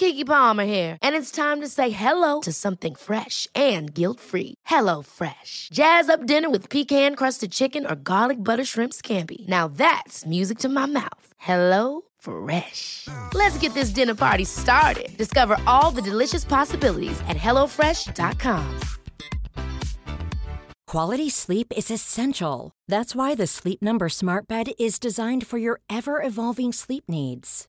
Kiki Palmer here, and it's time to say hello to something fresh and guilt-free. Hello Fresh. Jazz up dinner with pecan-crusted chicken or garlic butter shrimp scampi. Now that's music to my mouth. Hello Fresh. Let's get this dinner party started. Discover all the delicious possibilities at hellofresh.com. Quality sleep is essential. That's why the Sleep Number Smart Bed is designed for your ever evolving sleep needs.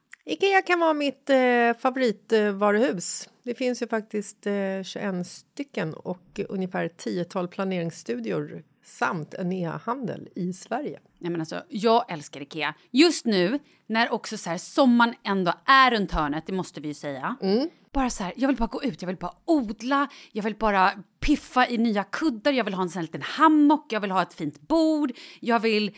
Ikea kan vara mitt eh, favoritvaruhus. Det finns ju faktiskt eh, 21 stycken och ungefär 10-tal planeringsstudior samt en e-handel i Sverige. Nej, men alltså, jag älskar Ikea. Just nu, när också så här, sommaren ändå är runt hörnet, det måste vi ju säga. Bara så här, jag vill bara gå ut, jag vill bara odla, jag vill bara piffa i nya kuddar, jag vill ha en sån här liten hammock, jag vill ha ett fint bord, jag vill...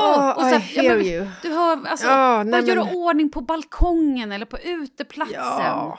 Åh! Oh, och så här, I hear men, you. Du hör, alltså, bara nej, göra men- ordning på balkongen eller på uteplatsen. Ja,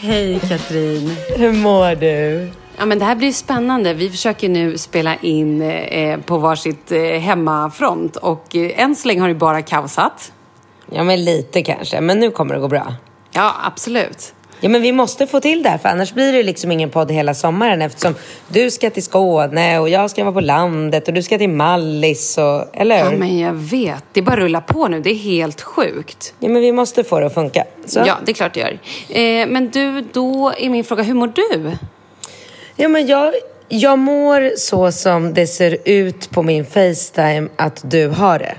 Hej Katrin. Hur mår du? Ja, men det här blir spännande. Vi försöker nu spela in eh, på varsitt eh, hemmafront och eh, än så länge har det bara kaosat. Ja, men lite kanske. Men nu kommer det gå bra. Ja, absolut. Ja, men vi måste få till det här, för annars blir det liksom ingen podd hela sommaren eftersom du ska till Skåne och jag ska vara på landet och du ska till Mallis och... Eller Ja, hur? men jag vet. Det bara att rulla på nu. Det är helt sjukt. Ja, men vi måste få det att funka. Så. Ja, det är klart det gör. Eh, men du, då är min fråga, hur mår du? Ja, men jag, jag mår så som det ser ut på min Facetime att du har det.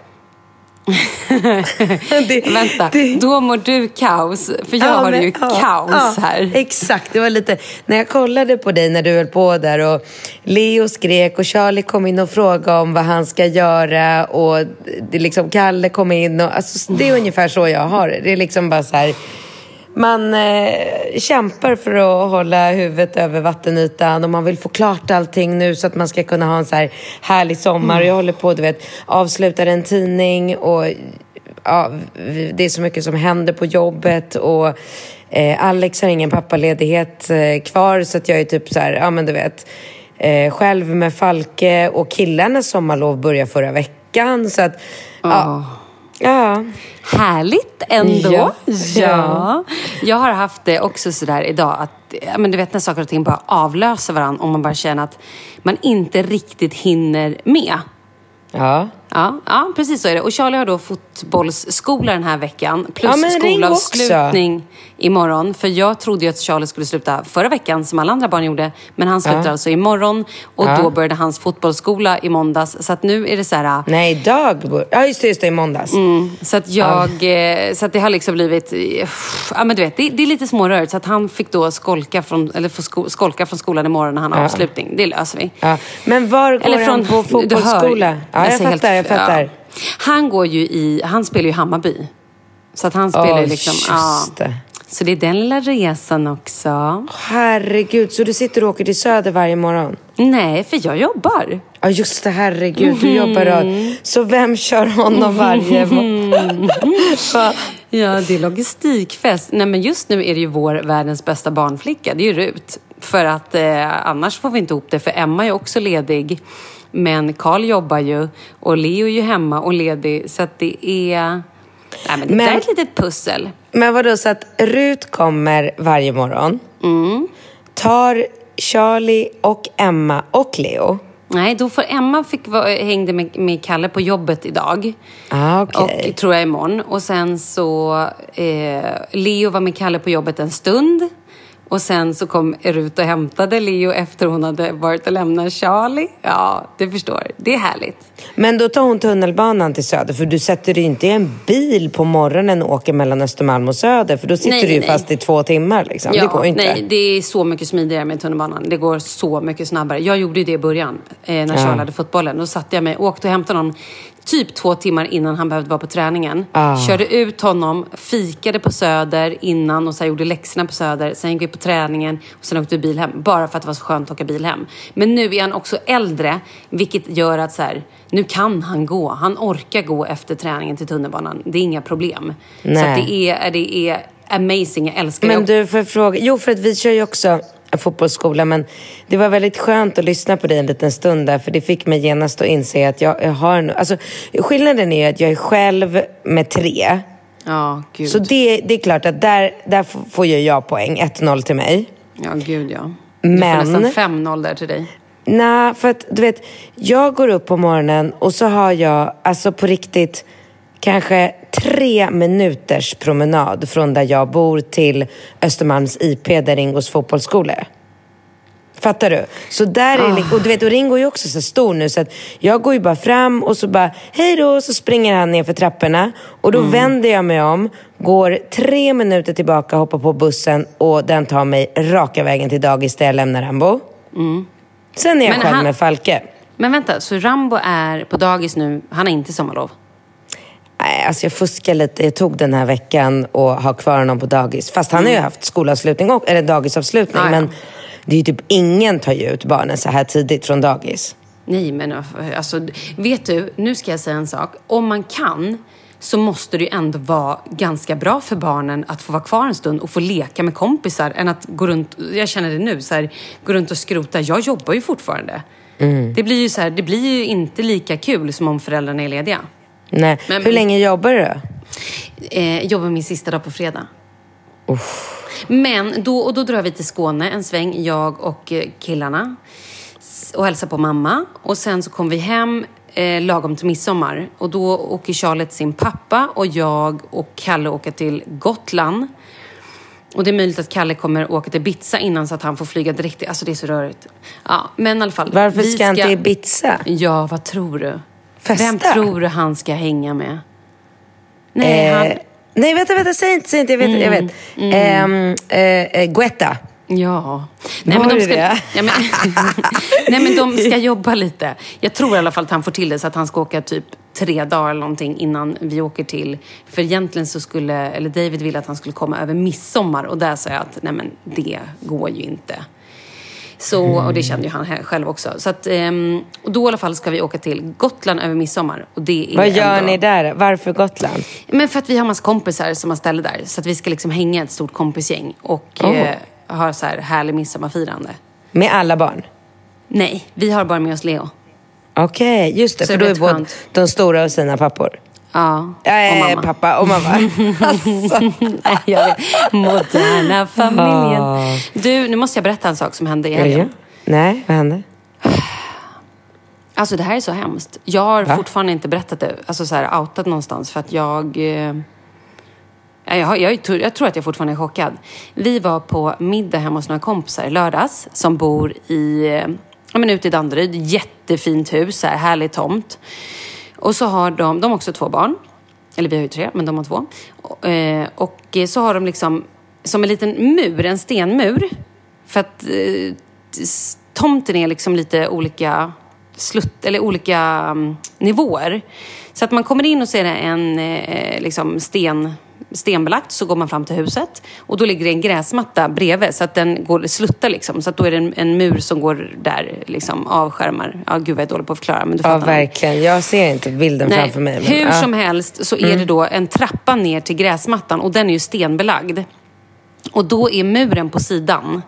det Vänta, det- då mår du kaos. För jag Ja, har men- ju ja, kaos ja, här. Exakt, det var lite... När jag kollade på dig när du höll på där och Leo skrek och Charlie kom in och frågade om vad han ska göra och det liksom Kalle kom in och... Alltså, det är ungefär så jag har det. Det är liksom bara så här... Man eh, kämpar för att hålla huvudet över vattenytan och man vill få klart allting nu så att man ska kunna ha en så här härlig sommar. Och jag håller på du vet, avslutar en tidning och ja, det är så mycket som händer på jobbet och eh, Alex har ingen pappaledighet eh, kvar så att jag är typ så här, ja men du vet, eh, själv med Falke och killarnas sommarlov börjar förra veckan så att, ja. Ja. Härligt ändå. Ja. Ja. Jag har haft det också sådär idag att, men du vet när saker och ting bara avlöser varandra och man bara känner att man inte riktigt hinner med. Ja. Ja, ja, precis så är det. Och Charlie har då fotbollsskola den här veckan. Plus Ja, skolavslutning imorgon. För jag trodde ju att Charlie skulle sluta förra veckan, som alla andra barn gjorde. Men han slutar Ja. alltså imorgon. Och Ja. då började hans fotbollsskola i måndags. Så att nu är det så här... Nej, idag... Ja, just det, just det, i måndags. Så att jag, eh, så att det har liksom blivit, eh, ja men du vet, det, det är lite smårörigt. Så att han fick då skolka från, eller få sko, skolka från skolan imorgon när han har avslutning. Det löser vi. Ja. Men var går Eller han från, på du hör, fotbollsskola? Ja, jag säger fattar, jag fattar. ja. Han går ju i, han spelar ju Hammarby. Så att han spelar ju Oj, liksom, det. Så det är den lilla resan också. Herregud, så du sitter och åker till Söder varje morgon? Nej, för jag jobbar. Ja, just det. Herregud, du jobbar rad. Så vem kör honom varje morgon? Va? Ja, det är logistikfest. Nej, men just nu är det ju vår världens bästa barnflicka. Det är ju Rut. För att eh, annars får vi inte ihop det. För Emma är också ledig. Men Karl jobbar ju. Och Leo är ju hemma och ledig. Så att det är... Nej, men det Men- där är ett litet pussel. Men vadå, så att Rut kommer varje morgon, Mm. tar Charlie och Emma och Leo. Nej, då får Emma fick hängde med, med Kalle på jobbet idag. Ah, okej. Och tror jag imorgon. Och sen så... Eh, Leo var med Kalle på jobbet en stund. Och sen så kom Rut och hämtade Leo efter hon hade varit och lämnat Charlie. Ja, du förstår. Det är härligt. Men då tar hon tunnelbanan till Söder, för du sätter dig inte i en bil på morgonen och åker mellan Östermalm och Söder, för då sitter Nej, du ju nej. fast i två timmar. Liksom. det går inte. Nej, det är så mycket smidigare med tunnelbanan. Det går så mycket snabbare. Jag gjorde ju det i början, eh, när Charlie hade fotbollen. Då satte jag mig, åkte och hämtade honom typ två timmar innan han behövde vara på träningen. Ah. Körde ut honom, fikade på Söder innan och så gjorde läxorna på Söder. Sen gick vi på träningen och sen åkte vi bil hem. Bara för att det var så skönt att åka bil hem. Men nu är han också äldre, vilket gör att så här, nu kan han gå. Han orkar gå efter träningen till tunnelbanan. Det är inga problem. Så Nej. att det är, det är amazing. Jag älskar Men det. du, får fråga? Jo, för att vi kör ju också fotbollsskola, men det var väldigt skönt att lyssna på dig en liten stund där, för det fick mig genast att inse att jag, jag har... en- Alltså, skillnaden är ju att jag är själv med tre. Ja, gud. Så det, det är klart att där, där får ju jag poäng. 1-0 till mig. Ja, gud ja. Du Men- får nästan 5-0 där till dig. Nej, för att du vet, jag går upp på morgonen och så har jag alltså på riktigt kanske tre minuters promenad från där jag bor till Östermalms IP där Ringos fotbollsskola är. Fattar du? Så där är li- och du vet, och Ringo är ju också så stor nu så att jag går ju bara fram och så bara hej då, så springer han ner för trapporna och då vänder jag mig om, går tre minuter tillbaka, hoppar på bussen och den tar mig raka vägen till dagis där jag lämnar Rambo. Sen är jag Men själv han- med Falke. Men vänta, så Rambo är på dagis nu, han har inte sommarlov? Nej, alltså jag fuskar lite. Jag tog den här veckan och har kvar honom på dagis. Fast han har ju haft skolavslutning, och, eller dagisavslutning. Mm. Ja, ja. Men det är ju typ ingen tar ju ut barnen så här tidigt från dagis. Nej, men alltså, vet du, nu ska jag säga en sak. Om man kan så måste det ju ändå vara ganska bra för barnen att få vara kvar en stund och få leka med kompisar än att gå runt, jag känner det nu, så här, gå runt och skrota. Jag jobbar ju fortfarande. Mm. Det blir ju så här, det blir ju inte lika kul som om föräldrarna är lediga. Nej. Men- Hur länge jobbar du? Eh, jobbar min sista dag på fredag. Men då, och då drar vi till Skåne en sväng, jag och eh, killarna. Och hälsar på mamma. Och sen så kommer vi hem eh, lagom till midsommar. Och då åker Charlotte till sin pappa och jag och Kalle åker till Gotland. Och det är möjligt att Kalle kommer åka till Ibiza innan så att han får flyga direkt. Alltså det är så rörigt. Ja, men i alla fall. Varför vi ska han till Ibiza? Ja, vad tror du? Festa? Vem tror du han ska hänga med? Nej, Eh, han... Nej, vänta, vänta, säg inte, säg inte. Jag vet. Jag Mm, vet. Ehm, eh, eh, Guetta. Ja. Var det ska, det? ja, men, nej, men de ska jobba lite. Jag tror i alla fall att han får till det så att han ska åka typ tre dagar eller någonting innan vi åker till. För egentligen så skulle, eller David ville att han skulle komma över midsommar och där sa jag att nej men det går ju inte. Så, och det kände ju han själv också. Så att, ehm, och då i alla fall ska vi åka till Gotland över midsommar. Och det är Vad gör ändå... ni där? Varför Gotland? Men för att vi har massa kompisar som har ställe där. Så att vi ska liksom hänga ett stort kompisgäng och Oh. eh, ha så här härlig midsommarfirande. Med alla barn? Nej, vi har bara med oss Leo. Okej, just det. Så för det då är både skönt. de stora och sina pappor. Ja, Äh, och mamma. pappa och mamma. alltså. Nej. Moderna familjen. Du, nu måste jag berätta en sak som hände i Ja. helgen. Nej, vad hände? Alltså det här är så hemskt. Jag har Va? fortfarande inte berättat det, alltså så här outat någonstans för att jag... Eh, ja, jag, jag, jag tror att jag fortfarande är chockad. Vi var på middag hemma hos några kompisar i lördags som bor i, ja men ute i Danderyd. Jättefint hus, så här, härlig tomt. Och så har de, de har också två barn. Eller vi har ju tre, men de har två. Eh, och, så har de liksom som en liten mur, en stenmur. För att eh, tomten är liksom lite olika slutt, eller olika mm, nivåer. Så att man kommer in och ser det en eh, liksom sten, stenbelagt så går man fram till huset och då ligger det en gräsmatta bredvid så att den går, sluttar liksom. Så att då är det en, en mur som går där liksom avskärmar. Ja, gud vad jag är dålig på att förklara men du Ja, verkligen. Jag ser inte bilden Nej, framför mig. men- hur ja. Mm. som helst så är det då en trappa ner till gräsmattan och den är ju stenbelagd. Och då är muren på sidan.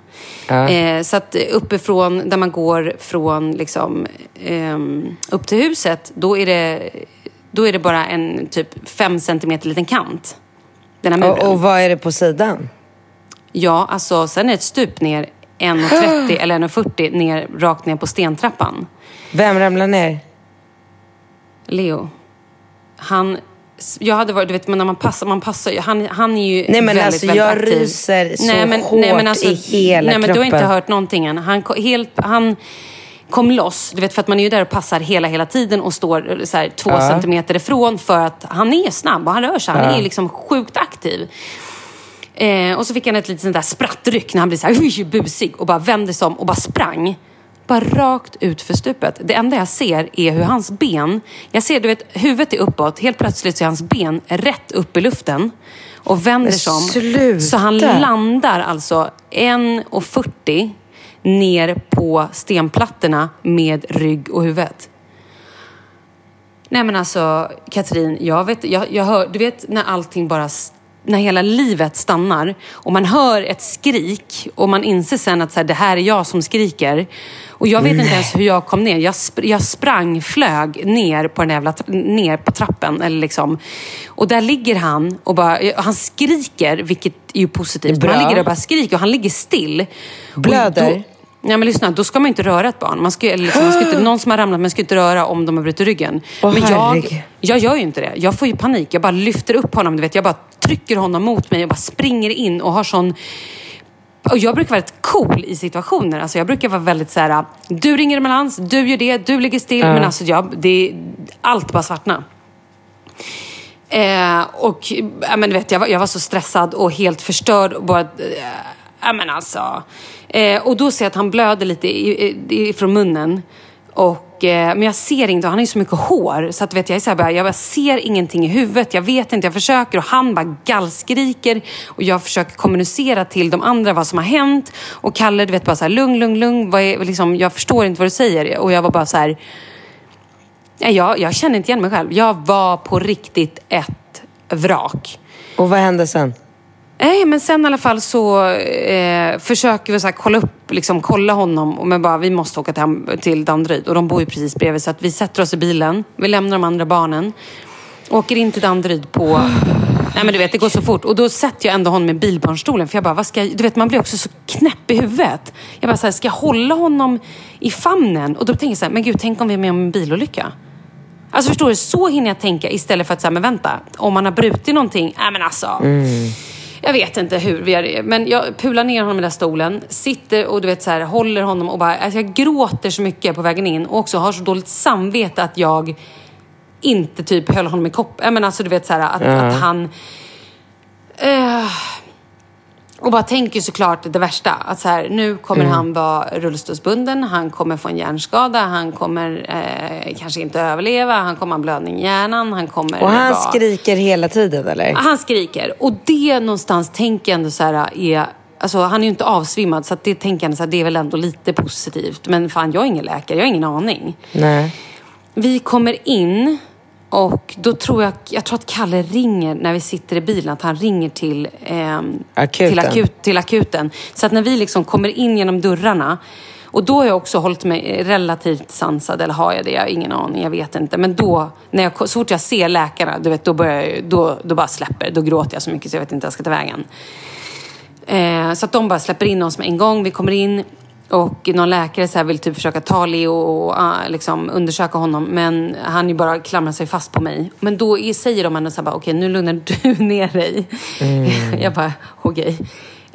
Eh, så att uppifrån, där man går från liksom, ehm, upp till huset, då är, det, då är det bara en typ fem centimeter liten kant. Den här muren. och, och vad är det på sidan? Ja, alltså sen är det ett stup ner 1,30 eller 1,40 ner, rakt ner på stentrappan. Vem ramlar ner? Leo. Han... Jag hade varit, du vet, men när man passar, man passar han, han är ju Nej, men väldigt, alltså, väldigt jag aktiv. ryser så hårt i hela Nej men du har inte kroppen. hört någonting än. Han, helt, han kom loss, du vet för att man är ju där och passar hela, hela tiden och står så här, två Ja. centimeter ifrån för att han är snabb och han rör sig, han Ja. är liksom sjukt aktiv. Eh, och så fick han ett litet sånt där sprattryck när han blev så här busig och bara vände sig om och bara sprang. Bara rakt ut för stupet. Det enda jag ser är hur hans ben, jag ser du vet huvudet är uppåt, helt plötsligt så är hans ben rätt upp i luften och vänder sig om. sluta. Så han landar alltså 1,40 ner på stenplattorna med rygg och huvudet. Nej men alltså Katrin, jag vet, jag, jag hör, du vet när allting bara, när hela livet stannar och man hör ett skrik och man inser sen att så här, det här är jag som skriker. Och jag vet inte ens hur jag kom ner. Jag, sp- jag sprang, flög ner på den jävla, ner på trappen. Eller liksom. Och där ligger han och bara, han skriker, vilket är ju positivt. Han ligger och bara skriker och han ligger still. Blöder? Ja, men lyssna, då ska man inte röra ett barn. Man ska, eller liksom, man ska inte, någon som har ramlat, man ska inte röra om de har brutit ryggen. Åh, men jag, jag gör ju inte det. Jag får ju panik. Jag bara lyfter upp honom. Du vet. Jag bara trycker honom mot mig och bara springer in och har sån... Och jag brukar vara rätt cool i situationer. Alltså jag brukar vara väldigt så här, du ringer ambulans, du gör det, du ligger still. Men alltså jag, det, allt bara svartna. Eh, och ja, men du vet, jag, var, jag var så stressad och helt förstörd. Och bara, eh, ja, men alltså. Eh, och då ser jag att han blöder lite i, i, ifrån munnen. Och, eh, men jag ser inte, han har ju så mycket hår. Så att, vet, jag, är så här, bara, jag bara ser ingenting i huvudet. Jag vet inte, jag försöker och han bara gallskriker. Och jag försöker kommunicera till de andra vad som har hänt. Och Kalle, du vet bara så här, lugn, lugn, lugn. Vad är, liksom, jag förstår inte vad du säger. Och jag var bara så här, Jag, jag känner inte igen mig själv. Jag var på riktigt ett vrak. Och vad hände sen? Nej, men sen i alla fall så eh, försöker vi så här kolla upp, liksom kolla honom. Och men bara, vi måste åka till, Ham- till Danderyd. Och de bor ju precis bredvid. Så att vi sätter oss i bilen. Vi lämnar de andra barnen. Åker in till Danderyd på... Nej men du vet, det går så fort. Och då sätter jag ändå honom i bilbarnstolen. För jag bara, vad ska jag... Du vet, man blir också så knäpp i huvudet. Jag bara, så här, ska jag hålla honom i famnen? Och då tänker jag så här, men gud, tänk om vi är med om en bilolycka? Alltså förstår du, så hinner jag tänka istället för att säga, men vänta, om man har brutit någonting, nej men alltså. Mm. Jag vet inte hur vi gör men jag pular ner honom i den där stolen, sitter och du vet så här, håller honom och bara, alltså jag gråter så mycket på vägen in och också har så dåligt samvete att jag inte typ höll honom i kopp. Jag menar alltså du vet så här, att, att han... Eh, och bara tänker såklart det värsta. Att så här, nu kommer han vara rullstolsbunden, han kommer få en hjärnskada, han kommer eh, kanske inte överleva, han kommer ha en blödning i hjärnan, han kommer Och han vara... skriker hela tiden eller? Han skriker. Och det någonstans tänker jag ändå så här är... alltså, han är ju inte avsvimmad så det tänker han så här, det är väl ändå lite positivt. Men fan, jag är ingen läkare, jag har ingen aning. Nej. Vi kommer in och då tror jag, jag tror att Kalle ringer när vi sitter i bilen, att han ringer till, ehm, Akuten. till, akut, till akuten. Så att när vi liksom kommer in genom dörrarna, och då har jag också hållit mig relativt sansad, eller har jag det? Jag har ingen aning, jag vet inte. Men då, när jag, så fort jag ser läkarna, du vet, då, börjar jag, då, då bara släpper. Då gråter jag så mycket så jag vet inte jag ska ta vägen. Eh, så att de bara släpper in oss med en gång. Vi kommer in och någon läkare så vill typ försöka ta Leo och ah, liksom undersöka honom. Men han ju bara klamrar sig fast på mig. Men då är, säger de ändå så här bara, okej nu lugnar du ner dig. jag bara, okej.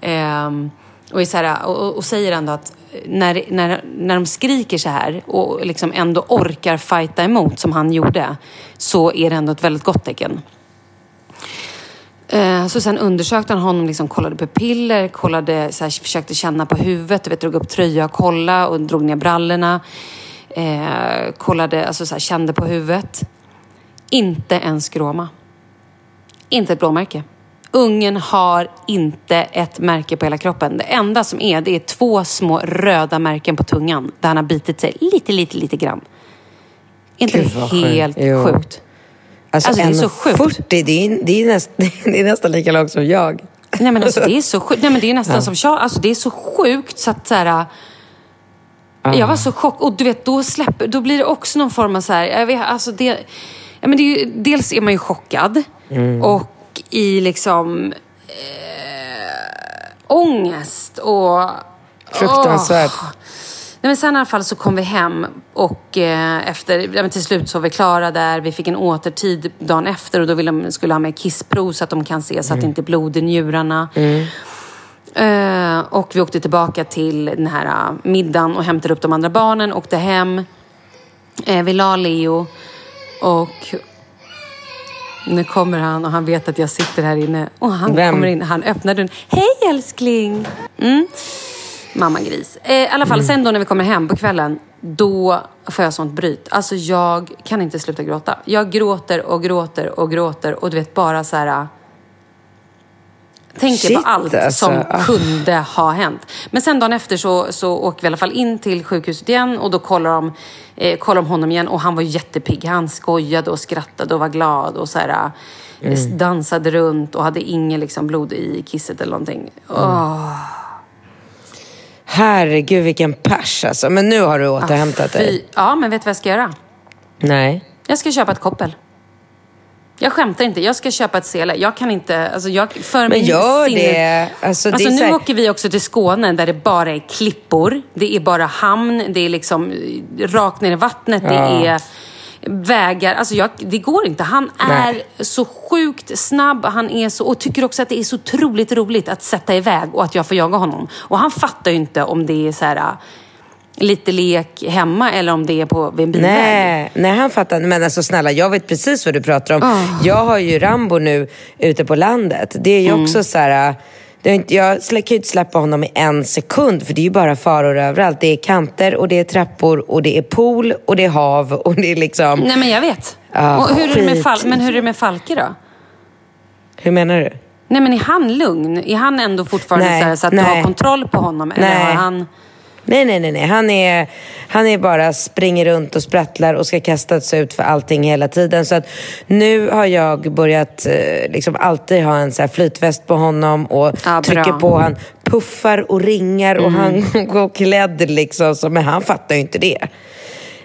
Ehm, och, är så här, och, och säger ändå att när, när, när de skriker så här och liksom ändå orkar fighta emot som han gjorde så är det ändå ett väldigt gott tecken. Eh, Så sen undersökte han honom, liksom kollade pupiller, kollade, så här, försökte känna på huvudet, du vet, drog upp tröja och kolla och drog ner brallorna. Eh, kollade, alltså så här, kände på huvudet. Inte en skråma. Inte ett blåmärke. Ungen har inte ett märke på hela kroppen. Det enda som är, det är två små röda märken på tungan där han har bitit sig lite, lite, lite grann. inte Gud, helt sjukt? Alltså, Alltså, det är så sjukt. 1,40, det är, det, är näst, det är nästan lika långt som jag. Nej men alltså det är så sjukt. Nej men det är nästan som jag, alltså det är så sjukt så att så här, Jag var så chockad. Och du vet, då släpper, då blir det också någon form av så här, jag vet, alltså det, ja, men det är ju, dels är man ju chockad och i liksom eh, ångest och Fruktansvärt. Åh. Men sen i alla fall så kom vi hem och eh, efter, ja, till slut så var vi klara där. Vi fick en återtid dagen efter och då ville de, skulle ha med kissprov så att de kan se så att det inte är blod i njurarna. Eh, och vi åkte tillbaka till den här eh, middagen och hämtade upp de andra barnen, åkte hem. Eh, vi la Leo och nu kommer han och han vet att jag sitter här inne. Och han Vem? kommer in, han öppnar dörren. Hej älskling! Mm. Mamma gris. Eh, I alla fall, sen då när vi kommer hem på kvällen, då får jag sånt bryt. Alltså jag kan inte sluta gråta. Jag gråter och gråter och gråter och du vet bara så här... Tänker Shit, på allt alltså. som Ah. kunde ha hänt. Men sen dagen efter så, så åker vi i alla fall in till sjukhuset igen och då kollar de, eh, kollar de honom igen och han var jättepigg. Han skojade och skrattade och var glad och så här, Mm. dansade runt och hade ingen liksom, blod i kisset eller någonting. Mm. Åh. Herregud vilken pers alltså. Men nu har du återhämtat Fy. dig. Ja, men vet du vad jag ska göra? Nej. Jag ska köpa ett koppel. Jag skämtar inte. Jag ska köpa ett sele. Jag kan inte... Alltså jag, för Men gör sinne- det. Alltså, det är nu här- åker vi också till Skåne där det bara är klippor. Det är bara hamn. Det är liksom eh, rakt ner i vattnet. Det är vägar. Alltså jag, det går inte. Han är Nej. så sjukt snabb. Han är så, och tycker också att det är så otroligt roligt att sätta iväg och att jag får jaga honom. Och han fattar ju inte om det är så här, äh, lite lek hemma eller om det är på en bilväg. Nej, nej, han fattar Men alltså snälla, jag vet precis vad du pratar om. Ah. Jag har ju Rambo nu ute på landet. Det är ju Mm. också så här... Det är inte, jag kan ju inte släppa honom i en sekund för det är ju bara faror överallt. Det är kanter och det är trappor och det är pool och det är hav och det är liksom... Nej men jag vet. Ja, och hur är det med fal- men hur är det med Falke då? Hur menar du? Nej men är han lugn? Är han ändå fortfarande Nej, så, här, så att nej. du har kontroll på honom? Eller Nej. har han... Nej, nej, nej. nej. Han, är, han är bara springer runt och sprattlar och ska kastas ut för allting hela tiden. Så att nu har jag börjat eh, liksom alltid ha en så här flytväst på honom och Ja, trycker på. Han puffar och ringar och Mm. han går klädd liksom. Så, men han fattar ju inte det.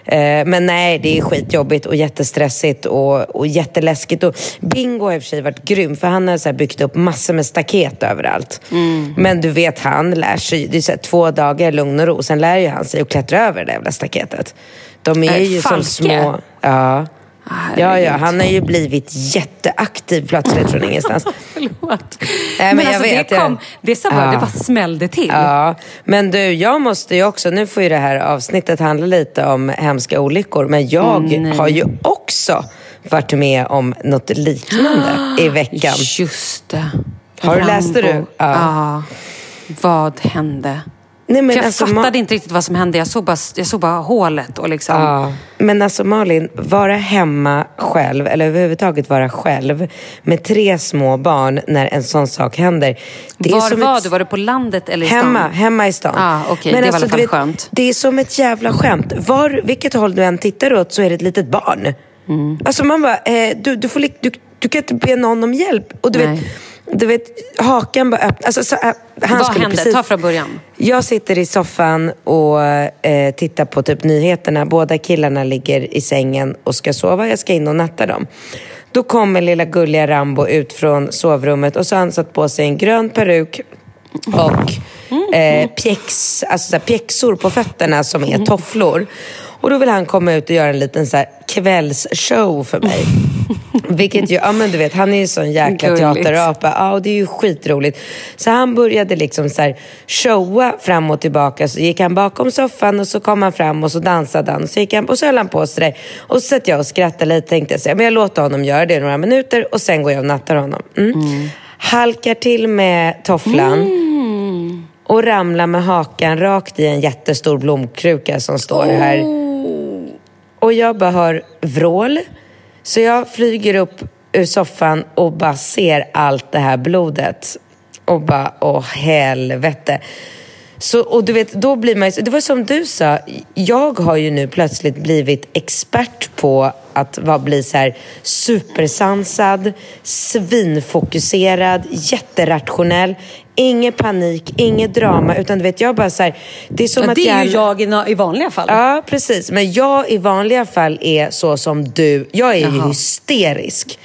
Eh, Men nej, det är skitjobbigt och jättestressigt och, och jätteläskigt. Och Bingo har i och för sig varit grym för han har så byggt upp massor med staket överallt. Mm. Men du vet, han lär sig det är så här, två dagar lugn och ro. Sen lär ju han sig att klättra över det där jävla staketet. De är Äh, ju Falke? som små... Ja. Ja, herregud. ja, han har ju blivit jätteaktiv plötsligt från ingenstans. Förlåt. Nej, men jag alltså, vet, det, kom, det, så bara, Ja. det bara smällde till. Ja, men du, jag måste ju också, nu får ju det här avsnittet handla lite om hemska olyckor, men jag nej. har ju också varit med om något liknande i veckan. Just det. Har du- läste du? Ja. Ja. Vad hände? Nej, men För jag alltså, fattade inte riktigt vad som hände. Jag såg bara, jag såg bara hålet och liksom... Ja, men alltså Malin, vara hemma själv, eller överhuvudtaget vara själv med tre små barn när en sån sak händer. Det var var ett- du? Var du på landet eller i stan? Hemma, hemma i stan. Ah, okej, det var i alla fall skönt. Det är som ett jävla skämt. Var, vilket håll du än tittar åt så är det ett litet barn. Mm. Alltså man bara, eh, du, du, får, du, du kan inte be någon om hjälp. Och du Nej. vet, du vet, hakan bara öppna. Alltså, så, äh, han Vad skulle hände? Precis, Ta från början. Jag sitter i soffan och eh, tittar på typ nyheterna. Båda killarna ligger i sängen och ska sova. Jag ska in och natta dem. Då kommer lilla gulliga Rambo ut från sovrummet och så har han satt på sig en grön peruk och eh, pjäx, alltså så här, pjäxor på fötterna som är tofflor. Och då vill han komma ut och göra en liten så här, kvällsshow för mig. Vilket ju, ja men du vet, han är ju sån jäkla Gulligt. teaterapa. Ja, och det är ju skitroligt. Så han började liksom så här showa fram och tillbaka. Så gick han bakom soffan och så kom han fram och så dansade han. Och så, gick han, och så höll han på sådär. Och så satt jag och skrattade lite tänkte säga, men jag låter honom göra det några minuter och sen går jag och nattar honom. Mm. Halkar till med tofflan. Och ramlar med hakan rakt i en jättestor blomkruka som står här. Och jag bara hör vrål. Så jag flyger upp ur soffan och bara ser allt det här blodet. Och bara, åh helvete. Så, och du vet, då blir man ju, det var som du sa, jag har ju nu plötsligt blivit expert på att bli så här supersansad, svinfokuserad, jätterationell. Ingen panik, inget drama, utan du vet, jag bara så här, det är som att det är ju hjärnan- jag i, i vanliga fall. Ja, precis. Men jag i vanliga fall är så som du. Jag är ju Jaha. hysterisk.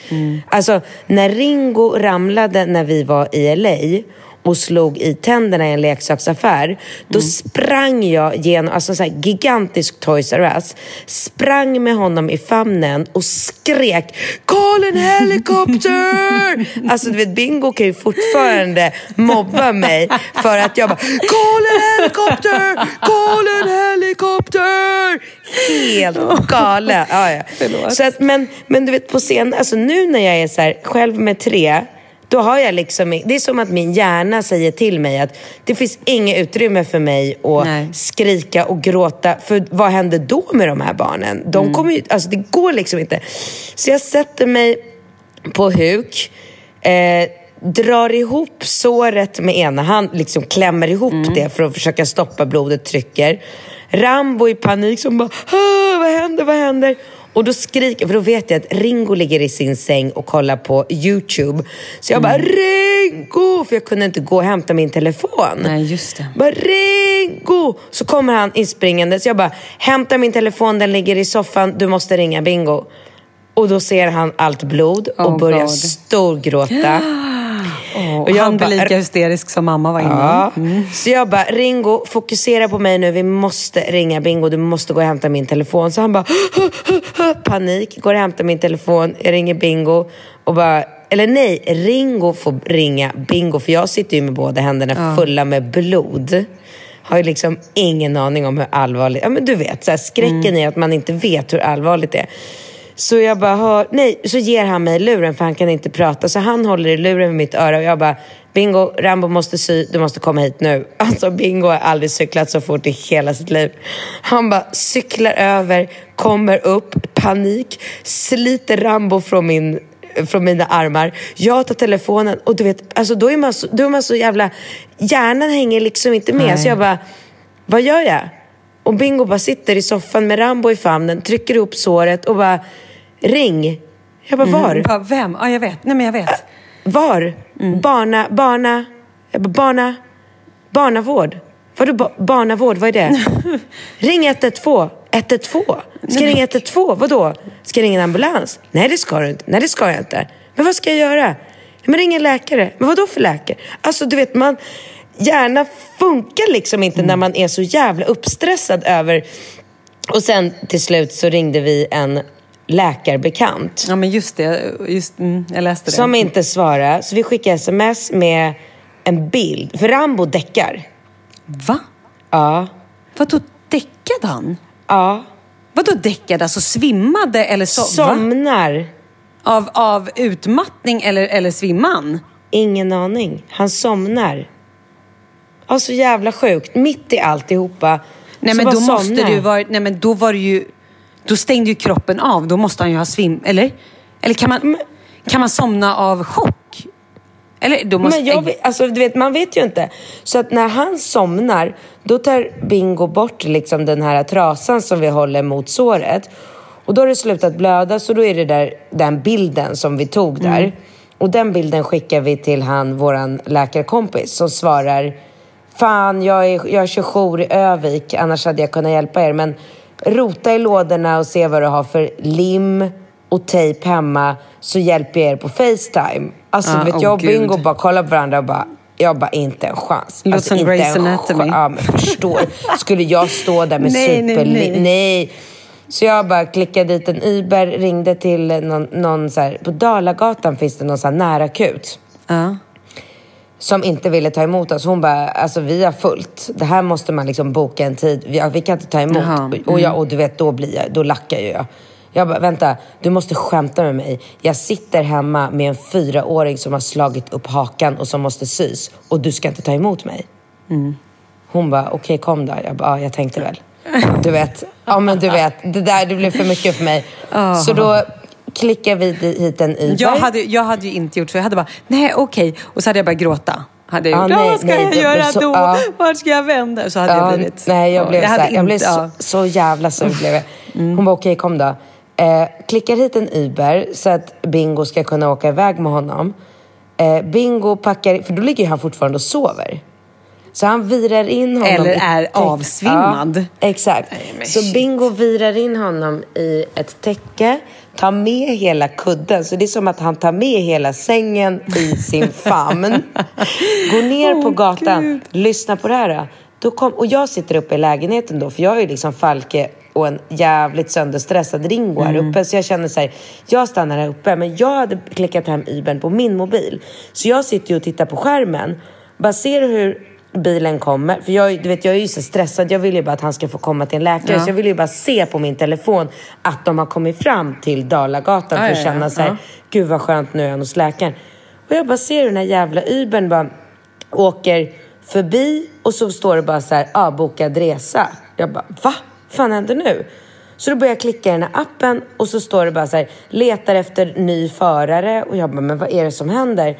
Alltså, när Ringo ramlade när vi var i LA och slog i tänderna i en leksaksaffär, då sprang jag genom, alltså så här gigantisk Toys R Us, sprang med honom i famnen och skrek “Call en helikopter!” Alltså du vet, Bingo kan ju fortfarande mobba mig för att jag bara “Call en helikopter! Call en helikopter!” Helt galen. Ja, ja. Så att, men, men du vet, på scen, alltså nu när jag är så här, själv med tre då har jag liksom, det är som att min hjärna säger till mig att det finns inget utrymme för mig att Nej. skrika och gråta. För vad händer då med de här barnen? De kommer ju, alltså det går liksom inte. Så jag sätter mig på huk, eh, drar ihop såret med ena hand, liksom klämmer ihop det för att försöka stoppa blodet, trycker. Rambo i panik som bara, "Ah, vad händer, vad händer? Och då skriker, för då vet jag att Ringo ligger i sin säng och kollar på YouTube. Så jag bara, Ringo! För jag kunde inte gå och hämta min telefon. Nej, just det. Bara Ringo! Så kommer han inspringande. Så jag bara, hämta min telefon, den ligger i soffan, du måste ringa Bingo. Och då ser han allt blod och Oh börjar God. storgråta. Och jag han blir lika hysterisk som mamma var innan. Ja. Så jag bara, Ringo, fokusera på mig nu. Vi måste ringa Bingo. Du måste gå och hämta min telefon. Så han bara, panik. Går och hämtar min telefon. Jag ringer Bingo. Och bara, eller nej, Ringo får ringa Bingo. För jag sitter ju med båda händerna fulla med blod. Har ju liksom ingen aning om hur allvarligt... Ja men du vet, så här, skräcken i att man inte vet hur allvarligt det är. Så jag bara hör, nej, så ger han mig luren för han kan inte prata. Så han håller i luren vid mitt öra och jag bara, Bingo, Rambo måste sy, du måste komma hit nu. Alltså Bingo har aldrig cyklat så fort i hela sitt liv. Han bara cyklar över, kommer upp, panik, sliter Rambo från min från mina armar. Jag tar telefonen och du vet, alltså då är man så, då är man så jävla... Hjärnan hänger liksom inte med. Nej. Så jag bara, vad gör jag? Och Bingo bara sitter i soffan med Rambo i famnen, trycker ihop såret och bara, ring. Jag bara, var? Bara, vem? Ja, jag vet. Nej, men jag vet. Var? Barna, barna, jag bara, barna, barnavård. Vadå ba, barnavård, vad är det? Ring 112. 112? Ska jag ringa 112? Vadå? Ska jag ringa en ambulans? Nej det ska du inte. Nej det ska jag inte. Men vad ska jag göra? Men en läkare. Men vad då för läkare? Alltså du vet, man... Hjärnan funkar liksom inte när man är så jävla uppstressad över... Och sen till slut så ringde vi en läkarbekant. Ja, men just det. Just, mm, jag läste det. Som inte svarade. Så vi skickade sms med en bild. För Rambo däckar. Va? Ja. Vadå däckade han? Ja. Vadå däckade? Alltså svimmade eller va? Somnar. Av, av utmattning eller, eller svimman? Ingen aning. Han somnar. Ja, så jävla sjukt. Mitt i alltihopa. Nej så men då måste somnar ju jag. varit, nej men då var det ju, då stängde ju kroppen av. Då måste han ju ha svim, eller? Eller kan man, kan man somna av chock? Eller då måste... Men jag, vet- alltså, du vet, man vet ju inte. Så att när han somnar, då tar Bingo bort liksom den här trasan som vi håller mot såret. Och då har det slutat blöda, så då är det där, den bilden som vi tog där. Mm. Och den bilden skickar vi till han, våran läkarkompis, som svarar Fan, jag, är, jag kör jour i Övik, annars hade jag kunnat hjälpa er. Men rota i lådorna och se vad du har för lim och tejp hemma, så hjälper jag er på Facetime. Alltså, Ah, vet, åh, jag och Gud. Bingo bara kollar på varandra och bara, jag bara, inte en chans. Låter alltså, som inte Grey's en Anatomy. Ja, men förstår. Skulle jag stå där med Nej, nej, superlim? nej. nej. Så jag bara klickade dit en Uber, ringde till någon, någon så här, på Dalagatan finns det någon så här närakut Ja. Som inte ville ta emot oss. Hon bara, alltså vi har fullt. Det här måste man liksom boka en tid. Vi, vi kan inte ta emot. Jaha, mm. Och, jag, och du vet, då blir jag, då lackar ju jag. Jag bara, vänta, du måste skämta med mig. Jag sitter hemma med en fyraåring som har slagit upp hakan och som måste sys. Och du ska inte ta emot mig. Mm. Hon bara, okej kom då. Jag bara, ja, jag tänkte väl. Du vet, ja men du vet, det där det blev för mycket för mig. Så då klickar vi hit en Uber. Jag, hade, jag hade ju inte gjort så. Jag hade bara, nej okej. Och så hade jag börjat gråta. Hade jag Ja, gjort. nej, vad ska nej, jag det- göra så- då? ja. Vart ska jag vända? Så hade jag blivit. Nej, jag blev, så här, jag blev inte- så, ja. Mm. så jävla sur. Blev jag. Hon bara, okej kom då. Eh, klickar hit en Uber så att Bingo ska kunna åka iväg med honom. Eh, Bingo packar, för då ligger han fortfarande och sover. Så han virar in honom Eller är avsvimmad. Ja, exakt. så Bingo virar in honom i ett täcke, tar med hela kudden. Så det är som att han tar med hela sängen i sin famn. Går ner på gatan, lyssnar på det här. då. Kom, och jag sitter uppe i lägenheten då, för jag är ju liksom Falke och en jävligt sönderstressad Ringo här uppe. Så jag känner så här, jag stannar här uppe. Men jag hade klickat hem Ubern på min mobil. Så jag sitter ju och tittar på skärmen. Bara ser hur bilen kommer. För jag, du vet, jag är ju så stressad. Jag vill ju bara att han ska få komma till en läkare. Ja. Så jag vill ju bara se på min telefon att de har kommit fram till Dalagatan. Ja, för att känna ja. så här, Ja. gud vad skönt nu är han hos läkaren. Och jag bara ser hur den här jävla Ubern bara åker förbi och så står det bara så här, ah, bokad resa. Jag bara, va? fan händer nu? Så då börjar jag klicka i den här appen och så står det bara så här, letar efter ny förare. Och jag bara, men vad är det som händer?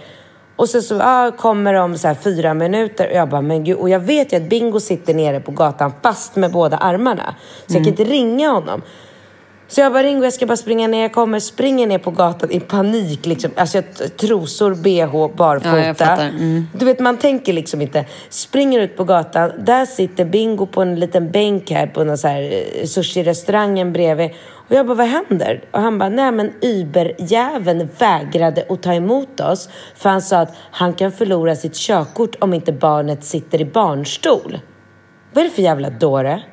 Och sen så ah, kommer de så här fyra minuter och jag bara, men gud. Och jag vet ju att Bingo sitter nere på gatan fast med båda armarna. Så jag kan inte ringa honom. Så jag bara, Ringo jag ska bara springa ner. Jag kommer, springer ner på gatan i panik. Liksom. Alltså jag trosor, bh, barfota. Ja, jag. Mm. Du vet, man tänker liksom inte. Springer ut på gatan. Där sitter Bingo på en liten bänk här på någon så här eh, sushi-restaurangen bredvid. Och jag bara, vad händer? Och han bara, nej men Uber-jäveln vägrade att ta emot oss. För han sa att han kan förlora sitt körkort om inte barnet sitter i barnstol. Vad är det för jävla dåre?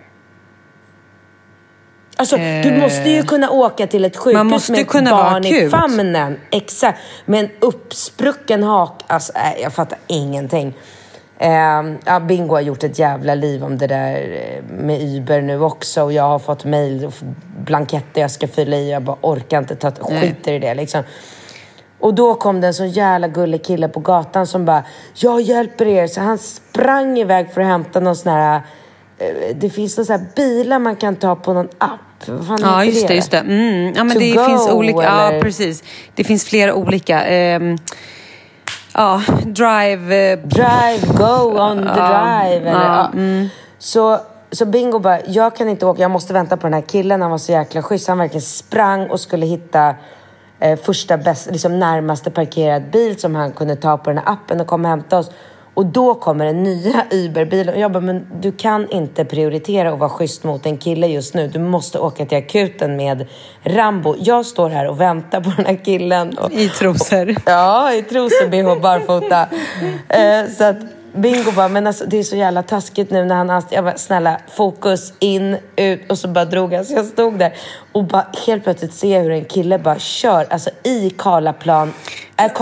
Alltså, du måste ju kunna åka till ett sjukhus Man måste med ett kunna vara barn i famnen. Exakt. Med en uppsprucken hak. Alltså, nej, jag fattar ingenting. Ehm, ja, Bingo har gjort ett jävla liv om det där eh, med Uber nu också. Och jag har fått mejl och blanketter jag ska fylla i. Jag bara orkar inte ta skiter i det liksom. Och då kom det en så jävla gullig kille på gatan som bara, jag hjälper er. Så han sprang iväg för att hämta någon sån här, eh, det finns här bilar man kan ta på någon app. Vad fan Ja, just det. Just det. Mm. Ja, men To det go, finns olika. Ja, eller? precis. Det finns flera olika. ehm, ja, drive... eh, Drive, go on the drive. Eller, ja, ja. Så, så Bingo bara, jag kan inte åka, jag måste vänta på den här killen. Han var så jäkla schysst. Han verkligen sprang och skulle hitta eh, första bäst, liksom närmaste parkerad bil som han kunde ta på den här appen och komma och hämta oss. Och då kommer den nya Uber-bilen. Och jag bara, men du kan inte prioritera och vara schysst mot en kille just nu. Du måste åka till akuten med Rambo. Jag står här och väntar på den här killen. Och, I trosor. Ja, i trosor, bh, barfota. Eh, så att Bingo bara, men alltså, det är så jävla taskigt nu när han... anst- Jag bara, snälla, fokus, in, ut. Och så bara drog han. Så jag stod där och bara helt plötsligt ser hur en kille bara kör, alltså i Karlaplan, äh.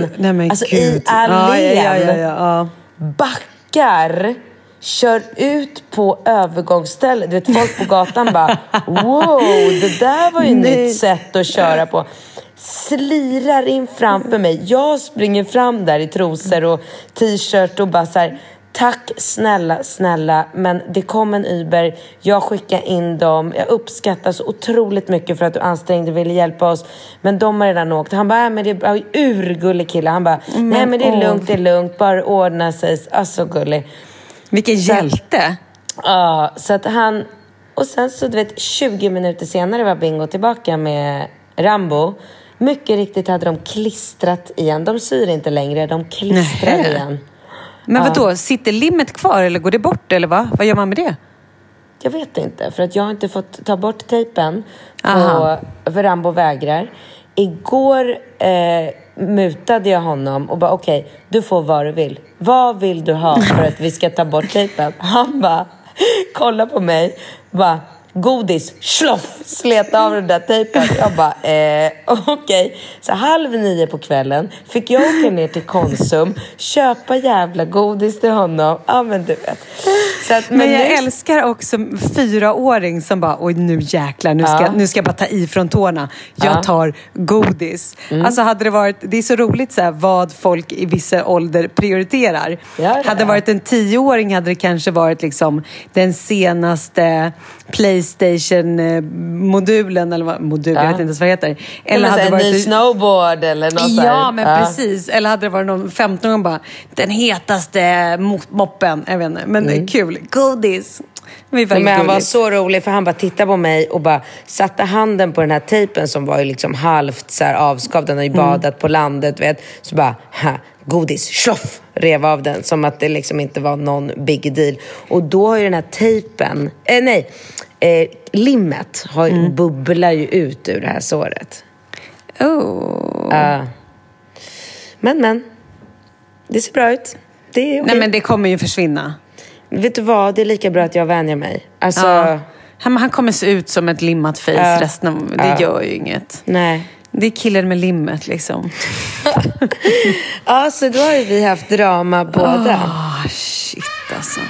Gud. Nej men alltså gud. i allén. Ja, ja, ja, ja. Backar, kör ut på övergångsstället. Du vet, folk på gatan bara, wow, det där var ju ett nytt sätt att köra på. Slirar in framför mig. Jag springer fram där i trosor och t-shirt och bara så här, tack snälla, snälla, men det kom en Uber, jag skickade in dem, jag uppskattar så otroligt mycket för att du ansträngde och ville hjälpa oss, men de har redan åkt. Han bara, äh, men det är urgullig kille, han bara, nej men det är lugnt, det är lugnt, bara ordna sig, alltså gullig. Vilken hjälte! Ja, så att han... Och sen så, du vet, 20 minuter senare var Bingo tillbaka med Rambo. Mycket riktigt hade de klistrat igen. De syr inte längre, de klistrar Nähä. igen. Men vad då sitter limmet kvar eller går det bort eller vad? Vad gör man med det? Jag vet inte, för att jag har inte fått ta bort tejpen. På, för Rambo vägrar. Igår eh, mutade jag honom och bara okej, du får vad du vill. Vad vill du ha för att vi ska ta bort tejpen? Han bara, kolla på mig, bara godis, sloff, slet av den där tejpen. Jag bara, eh, okej. Så halv nio på kvällen fick jag åka ner till Konsum, köpa jävla godis till honom. Ja men du vet. Så att, Men jag nu- älskar också fyraåring som bara, oj nu jäklar, nu ska, Ja. nu ska jag bara ta i från tårna. Jag Ja. Mm. tar godis. Alltså hade det varit, det är så roligt så här, vad folk i vissa ålder prioriterar. Ja, ja, hade det varit en tioåring hade det kanske varit liksom den senaste Playstation-modulen, eller vad, modul, jag Ja. vet inte ens vad det heter. Eller Eller hade det en ny varit snowboard eller något så här. Ja, men precis. Eller hade det varit någon 15 bara, den hetaste mo- moppen. Jag vet inte. Men är kul. Godis. Men han var så rolig för han bara tittade på mig och bara satte handen på den här tejpen som var ju liksom halvt så här avskavd. Den har ju badat på landet, vet. Så bara, ha, godis, sloff, rev av den. Som att det liksom inte var någon big deal. Och då har ju den här tejpen, eh, nej, eh, limmet har, ju- bubblar ju ut ur det här såret. Oh. Ja. men, men. Det ser bra ut. Det är okej. Nej, men det kommer ju försvinna. Vet du vad, det är lika bra att jag vänjer mig. Alltså, Ja. Han, han kommer se ut som ett limmat face Ja. resten av... Det Ja. gör ju inget. nej. Det är killen med limmet liksom. Ja, så då har ju vi haft drama båda. Ah, shit alltså.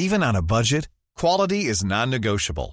Even on a budget, quality is non-negotiable.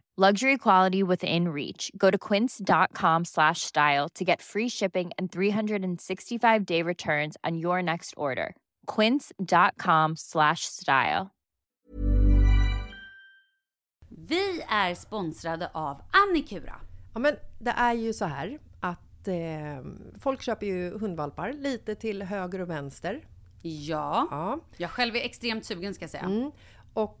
Luxury quality within reach. Go to quince.com slash style to get free shipping and 365 day returns on your next order. Quince.com slash style. Vi är sponsrade av Annikura. Ja, men det är ju så här att eh, folk köper ju hundvalpar lite till höger och vänster. Ja. Ja. Jag själv är extremt sugen ska jag säga. Mm. Och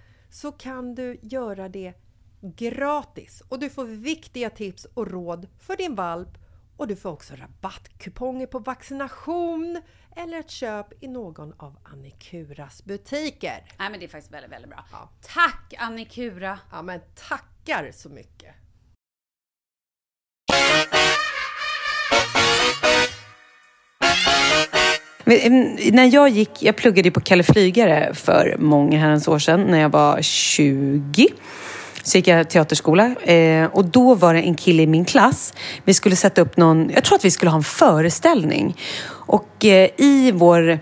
så kan du göra det gratis och du får viktiga tips och råd för din valp och du får också rabattkuponger på vaccination eller ett köp i någon av Annikuras butiker. Nej, men det är faktiskt väldigt, väldigt bra. Ja. Tack Annikura! Ja, men tackar så mycket! När jag gick, jag pluggade ju på Kalle Flygare för många herrans år sedan, när jag var 20. Så gick jag teaterskola eh, och då var det en kille i min klass. Vi skulle sätta upp någon, jag tror att vi skulle ha en föreställning. Och eh, i vår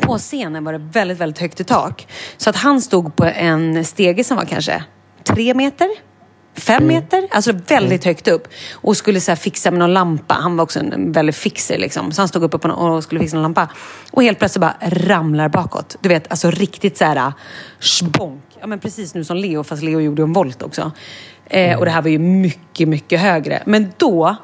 på scenen var det väldigt, väldigt högt i tak. Så att han stod på en stege som var kanske tre meter, fem meter, alltså väldigt högt upp. Och skulle så fixa med någon lampa. Han var också en väldigt fixer liksom. Så han stod uppe på någon, och skulle fixa någon lampa. Och helt plötsligt bara ramlar bakåt. Du vet, alltså riktigt så här spånk. Ja men precis nu som Leo, fast Leo gjorde en volt också. Eh, och det här var ju mycket, mycket högre. Men då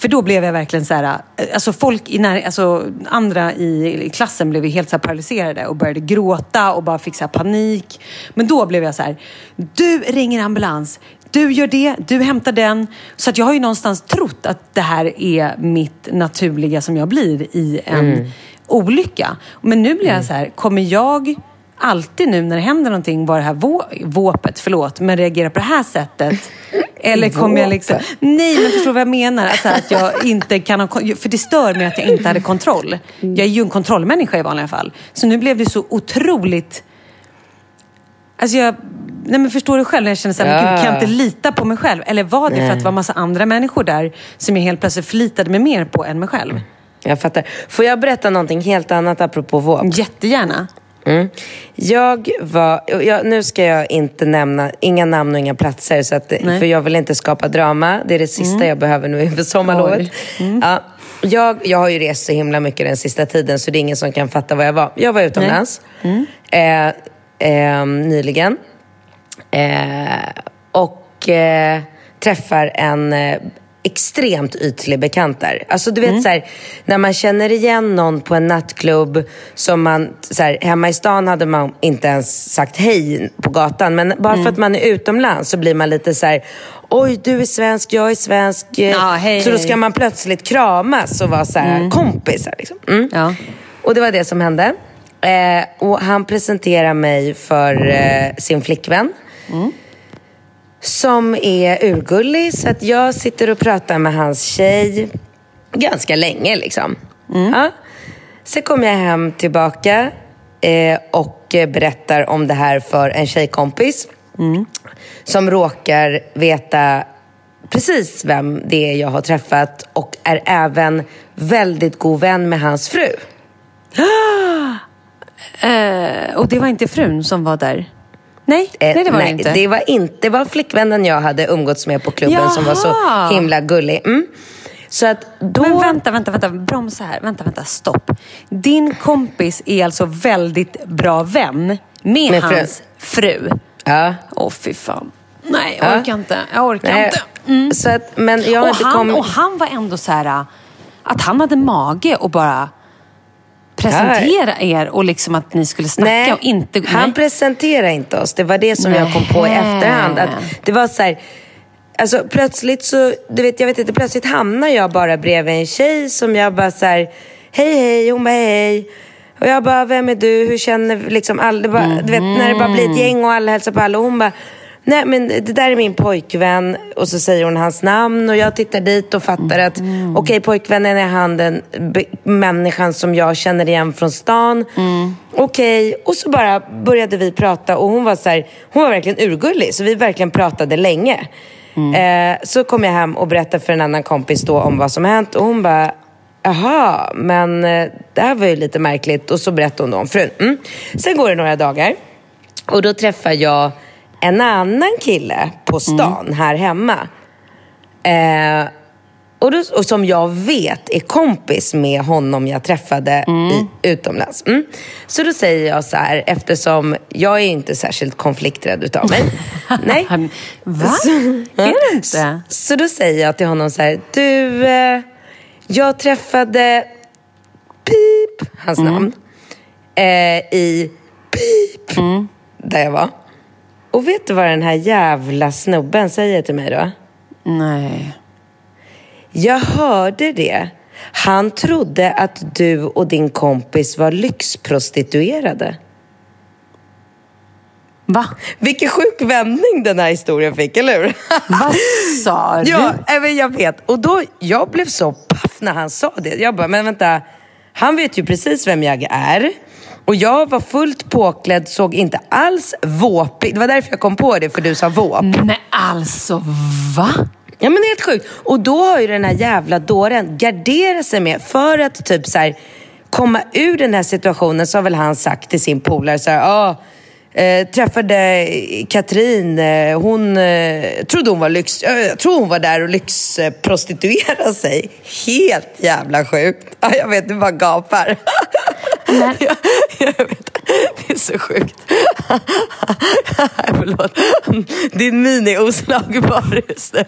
för då blev jag verkligen så här, alltså folk i när, alltså andra i, i klassen blev ju helt så paralyserade och började gråta och bara fick så panik. Men då blev jag så här, du ringer ambulans, du gör det, du hämtar den. Så att jag har ju någonstans trott att det här är mitt naturliga som jag blir i en olycka. Men nu blir jag så här, kommer jag alltid nu när det händer någonting vara det här vå- våpet, förlåt, men reagera på det här sättet? Eller kommer jag liksom... Nej, men förstår du vad jag menar? Alltså att jag inte kan ha... För det stör mig att jag inte hade kontroll. Jag är ju en kontrollmänniska i vanliga fall. Så nu blev det så otroligt... Alltså jag... Nej men förstår du själv när jag känner så här, gud, kan jag inte lita på mig själv? Eller var det för att det var massa andra människor där som jag helt plötsligt förlitade mig mer på än mig själv? Jag fattar. Får jag berätta någonting helt annat apropå våp? Jättegärna. Mm. Jag var, jag, nu ska jag inte nämna, inga namn och inga platser, så att, Nej. för jag vill inte skapa drama. Det är det sista jag behöver nu inför sommarlovet. Oj. Ja, jag, jag har ju rest så himla mycket den sista tiden, så det är ingen som kan fatta var jag var. Jag var utomlands eh, eh, nyligen. Eh, och eh, träffar en eh, extremt ytlig bekant där. Alltså du vet så här, när man känner igen någon på en nattklubb som man, så här, hemma i stan hade man inte ens sagt hej på gatan. Men bara för att man är utomlands så blir man lite så här, oj du är svensk, jag är svensk. Ja, hej, så då ska man plötsligt kramas och vara så här, kompisar. Liksom. Mm. Ja. Och det var det som hände. Eh, och han presenterar mig för eh, sin flickvän. Som är urgullig. Så att jag sitter och pratar med hans tjej ganska länge liksom. Ja. Sen kommer jag hem tillbaka eh, och berättar om det här för en tjejkompis. Som råkar veta precis vem det är jag har träffat och är även väldigt god vän med hans fru. Eh, och det var inte frun som var där? Nej, Eh, nej det var det inte. Det var inte. Det var flickvännen jag hade umgåtts med på klubben som var så Jaha. himla gullig. Mm. Så att då... Men vänta, vänta, vänta. Bromsa här. Vänta, vänta. Stopp. Din kompis är alltså väldigt bra vän Med, Med fru. hans fru. Ja. Åh, fy fan. Nej, jag orkar inte. Jag orkar Nej. inte. Så att, men jag Och han, kommit... och han var ändå så här, att han hade mage och bara presentera er och liksom att ni skulle snacka Nej, och inte... han nej. presenterade inte oss. Det var det som jag kom på i efterhand. Att det var så här, alltså plötsligt så, du vet, jag vet inte, plötsligt hamnar jag bara bredvid en tjej som jag bara så här, hej hej, hon bara hej hej. Och jag bara, vem är du? Hur känner liksom? Det bara, Du vet när det bara blir ett gäng och alla hälsar på alla. Och hon bara, nej men det där är min pojkvän. Och så säger hon hans namn och jag tittar dit och fattar att okej pojkvännen är han den människan som jag känner igen från stan. Okej, och så bara började vi prata och hon var så här, hon var verkligen urgullig. Så vi verkligen pratade länge. Eh, så kom jag hem och berättade för en annan kompis då om vad som hänt och hon bara Jaha, men eh, det här var ju lite märkligt. Och så berättade hon då om frun. Mm. Sen går det några dagar och då träffar jag en annan kille på stan här hemma. Eh, och, då, och som jag vet är kompis med honom jag träffade i, utomlands. Mm. Så då säger jag så här, eftersom jag är inte särskilt konflikträdd utav mig. Nej. Va? Så, Är du inte? Så, så då säger jag till honom så här, du, eh, jag träffade pip, hans Mm. namn, eh, i pip, Mm. där jag var. Och vet du vad den här jävla snubben säger till mig då? Nej. Jag hörde det. Han trodde att du och din kompis var lyxprostituerade. Va? Vilken sjuk vändning den här historien fick, eller hur? Vad sa du? Ja, men jag vet. Och då, jag blev så paff när han sa det. Jag bara, men vänta. Han vet ju precis vem jag är. Och jag var fullt påklädd, såg inte alls våpig. Det var därför jag kom på det, för du sa våp. Nej, alltså va? Ja men helt sjukt. Och då har ju den här jävla dåren garderat sig med, för att typ så här, komma ur den här situationen så har väl han sagt till sin polare så här, ah, eh, träffade Katrin, eh, hon eh, trodde hon var lyx, eh, jag tror hon var där och lyxprostituerade sig. Helt jävla sjukt. Ja, jag vet, du bara gapar. jag, jag vet, det är så sjukt. Förlåt. Din min är oslagbar just nu.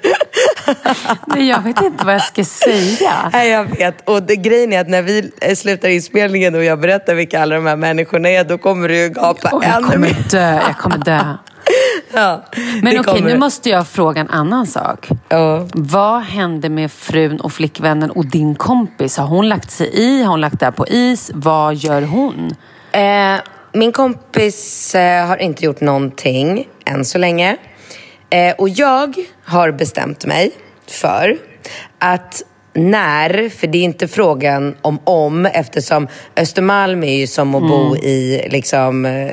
Nej, jag vet inte vad jag ska säga. Nej, jag vet. Och det, grejen är att när vi eh, slutar inspelningen och jag berättar vilka alla de här människorna är, då kommer du gapa Och jag ännu kommer mer. dö, jag kommer dö. Ja, Men okej, kommer nu måste jag fråga en annan sak. Ja. Vad hände med frun och flickvännen och din kompis? Har hon lagt sig i? Har hon lagt det här på is? Vad gör hon? Eh, min kompis eh, har inte gjort någonting än så länge. Eh, och jag har bestämt mig för att när, för det är inte frågan om om eftersom Östermalm är ju som att bo i liksom, eh,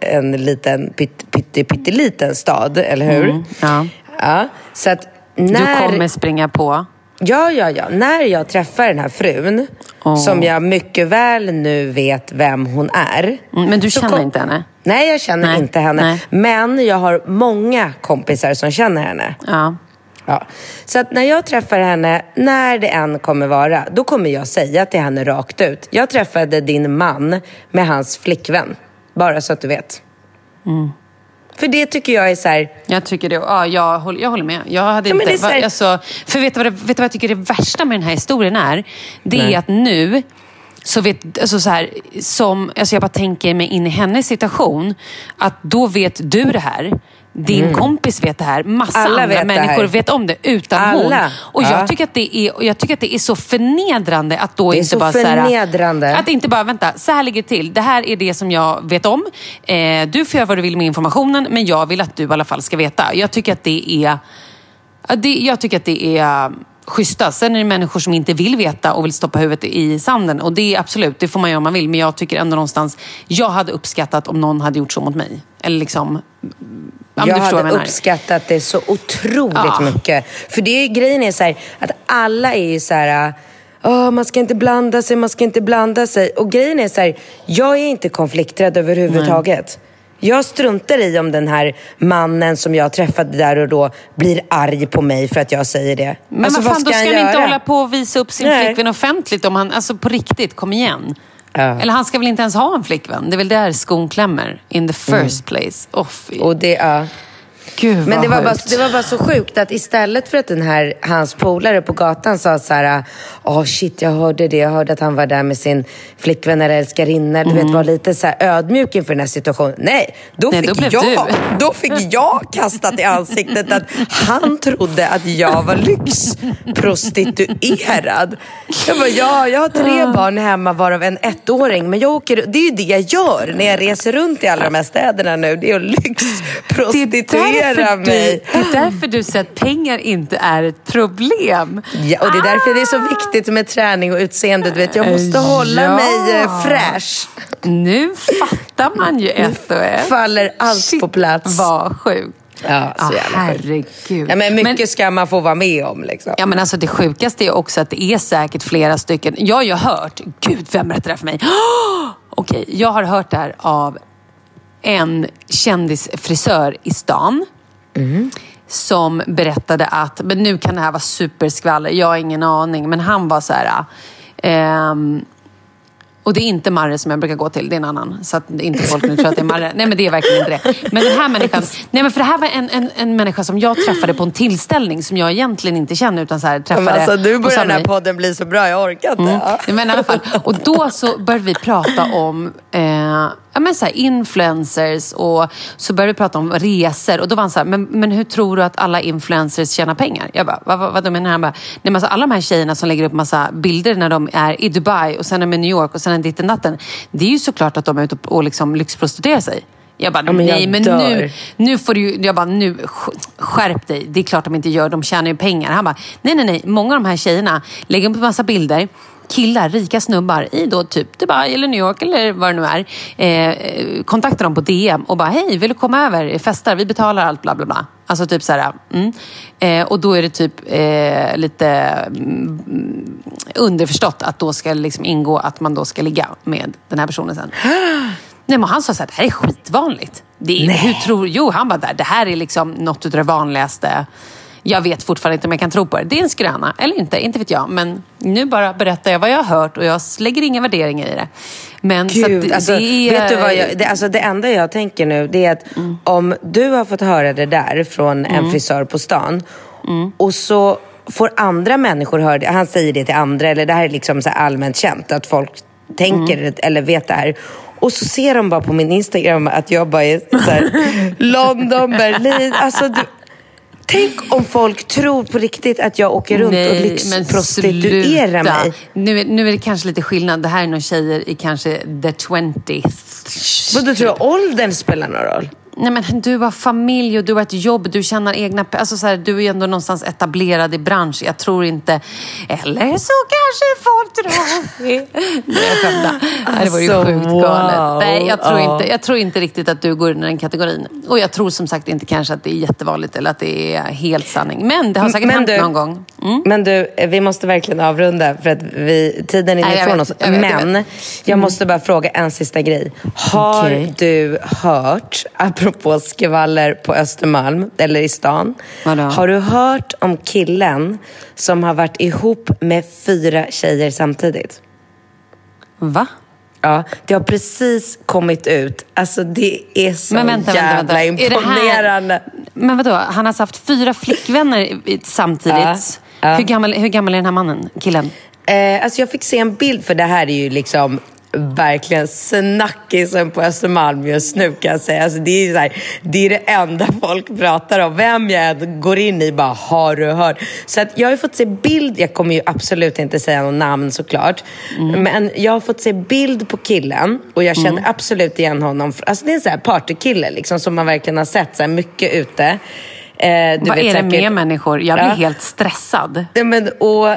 en liten pytt, pytte, pytteliten stad, eller hur? ja. ja. Så att Du när... kommer springa på? Ja, ja, ja. När jag träffar den här frun, Åh. som jag mycket väl nu vet vem hon är. Mm, Men du känner kom- inte henne? Nej, jag känner Nej, inte henne. nej. Men jag har många kompisar som känner henne. Ja. Ja. Så att när jag träffar henne, när det än kommer vara, då kommer jag säga till henne rakt ut. Jag träffade din man med hans flickvän. Bara så att du vet. Mm. För det tycker jag är så här... Jag tycker det. Ja, jag, håller, jag håller med. Jag hade Ja, inte, här- alltså, för vet du, vad det, vet du vad jag tycker det värsta med den här historien är? Det Nej. är att nu, så vet, alltså så här, som, alltså jag bara tänker mig in i hennes situation, att då vet du det här. Din kompis vet det här. Massa Mm. Alla andra vet människor vet om det utan hon. Alla. Och jag, Ja. tycker att det är, och jag tycker att det är så förnedrande att då inte så bara så här, förnedrande. Att inte bara, vänta, så här ligger det till. Det här är det som jag vet om. Eh, du får göra vad du vill med informationen, men jag vill att du i alla fall ska veta. Jag tycker att det är, det, jag tycker att det är schyssta. Sen är det människor som inte vill veta och vill stoppa huvudet i sanden. Och det är absolut, det får man göra om man vill. Men jag tycker ändå någonstans, jag hade uppskattat om någon hade gjort så mot mig. Eller liksom, ja, jag hade jag uppskattat det så otroligt Ja. mycket. För det är, grejen är så här, att alla är ju så här... "Åh, man ska inte blanda sig, man ska inte blanda sig. Och grejen är så här, jag är inte konflikträdd överhuvudtaget. Jag struntar i om den här mannen som jag träffade där och då blir arg på mig för att jag säger det. Men Alltså, vad fan, då han ska han inte hålla på och visa upp sin Nej. flickvän offentligt om han, alltså på riktigt, kom igen. Eller han ska väl inte ens ha en flickvän? Det är väl där skon klämmer. In the Mm. first place. Oh. Och det, ja. Gud Men det var, bara, det var bara så sjukt att istället för att den här, hans polare på gatan sa så här, åh shit jag hörde det, jag hörde att han var där med sin flickvän eller älskarinna, du vet var lite så här ödmjuk inför den här situationen. Nej, då Nej, fick, då jag, du. då fick jag kastat i ansiktet att han trodde att jag var lyxprostituerad. Jag bara, ja, jag har tre barn hemma varav en ettåring, men jag åker, det är ju det jag gör när jag reser runt i alla de här städerna nu, det är att lyxprostituera mig. du, det är därför du säger att pengar inte är ett problem. Ja, och det är därför det är så viktigt med träning och utseende. Du vet, jag måste hålla Ja. mig eh, fräsch. Nu fattar man ju ett och ett. faller allt på plats. Vad sjukt. Ja, så Ah, jävla herregud. Ja, men mycket Men- ska man få vara med om. Liksom. Ja men alltså det sjukaste är också att det är säkert flera stycken. Jag har ju hört, gud vem berättade det här för mig? Okej, jag har hört det här av en kändisfrisör i stan. Som berättade att, men nu kan det här vara superskvaller, jag har ingen aning. Men han var så här, ehm, och det är inte Marre som jag brukar gå till, det är en annan. Så att inte folk nu tror att det är Marre. Nej men det är verkligen inte det. Men den här människan, nej men för det här var en, en, en människa som jag träffade på en tillställning som jag egentligen inte känner utan så här träffade. Men alltså, nu börjar den här podden bli så bra, jag orkar inte. Ja. Mm. Men i alla fall. Och då så började vi prata om eh, ja, men så här, influencers och så började vi prata om resor. Och då var han så här, men, men hur tror du att alla influencers tjänar pengar? Jag bara, vad, vad, vad menar han? Bara, Nej, men alltså, alla de här tjejerna som lägger upp massa bilder när de är i Dubai och sen är de i New York och sen är ditten natten. Det är ju såklart att de är ute och, och liksom lyxprostituerar sig. Jag bara, Ja, men nej men dör. nu, nu får du jag bara, nu sk- skärp dig. Det är klart de inte gör, de tjänar ju pengar. Han bara, nej nej nej, många av de här tjejerna lägger upp en massa bilder killar, rika snubbar i då typ Dubai eller New York eller vad det nu är. Eh, kontaktar dem på DM och bara, hej, vill du komma över? Festar, vi betalar allt, bla bla bla. Alltså typ så här, mm. eh, Och då är det typ eh, lite mm, underförstått att då ska liksom ingå att man då ska ligga med den här personen sen. Nej, men han sa så här, det här är skitvanligt. Det är, hur tror, jo, han var där. Det här är liksom något av det vanligaste. Jag vet fortfarande inte om jag kan tro på det. Det är en skröna, eller inte, inte vet jag. Men nu bara berättar jag vad jag har hört och jag lägger inga värderingar i det. Men Gud, det, alltså, det vet du vad jag, det, alltså, det enda jag tänker nu det är att om du har fått höra det där från en frisör på stan och så får andra människor höra det, han säger det till andra, eller det här är liksom så allmänt känt, att folk tänker eller vet det här. Och så ser de bara på min Instagram att jag bara är så här, London, Berlin, alltså du, Tänk om folk tror på riktigt att jag åker runt och lyxprostituerar mig. Nu, är- nu är det kanske lite skillnad. Det här är nog tjejer i kanske the 20th. Vad du tror åldern spelar någon roll? Nej, men du har familj och du har ett jobb, du tjänar egna alltså så här, Du är ändå någonstans etablerad i bransch. Jag tror inte... Eller så kanske folk tror. Nej, jag skämtar. Det var ju Alltså, sjukt wow. galet. Nej, jag tror, Ja. inte, jag tror inte riktigt att du går in i den kategorin. Och jag tror som sagt inte kanske att det är jättevanligt eller att det är helt sanning. Men det har säkert Men hänt du- någon gång. Mm. Men du, vi måste verkligen avrunda för att vi, tiden är jag ifrån oss. jag vet, jag Men vet. jag måste bara fråga en sista grej. Har Okej. du hört, apropå skvaller på Östermalm eller i stan. Vadå? Har du hört om killen som har varit ihop med fyra tjejer samtidigt? Va? Ja, det har precis kommit ut. Alltså det är så Men vänta, vänta, jävla vänta. Är det här- imponerande. Men vadå, han har alltså haft fyra flickvänner samtidigt. Ja, ja. Hur, gammal, hur gammal är den här mannen, killen? Eh, alltså jag fick se en bild, för det här är ju liksom verkligen snackisen på Östermalm just nu kan jag säga. Alltså det, är här, det är det enda folk pratar om. Vem jag än går in i bara, har du hört? Så att jag har fått se bild, jag kommer ju absolut inte säga någon namn såklart. Men jag har fått se bild på killen och jag känner absolut igen honom. Alltså det är en sån här partykille liksom, som man verkligen har sett så här mycket ute. Eh, du Vad är det säkert- med människor? Jag blir Ja. helt stressad. Nej, men, och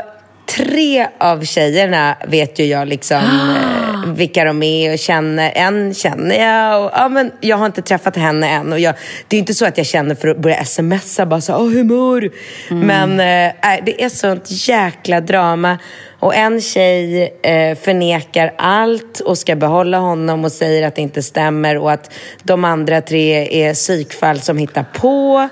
tre av tjejerna vet ju jag liksom eh, vilka de är och känner. En känner jag och ja, men jag har inte träffat henne än. Och jag, det är inte så att jag känner för att börja smsa bara så Åh, hur mår du?" Men eh, nej, det är sånt jäkla drama. Och en tjej eh, förnekar allt och ska behålla honom och säger att det inte stämmer och att de andra tre är psykfall som hittar på.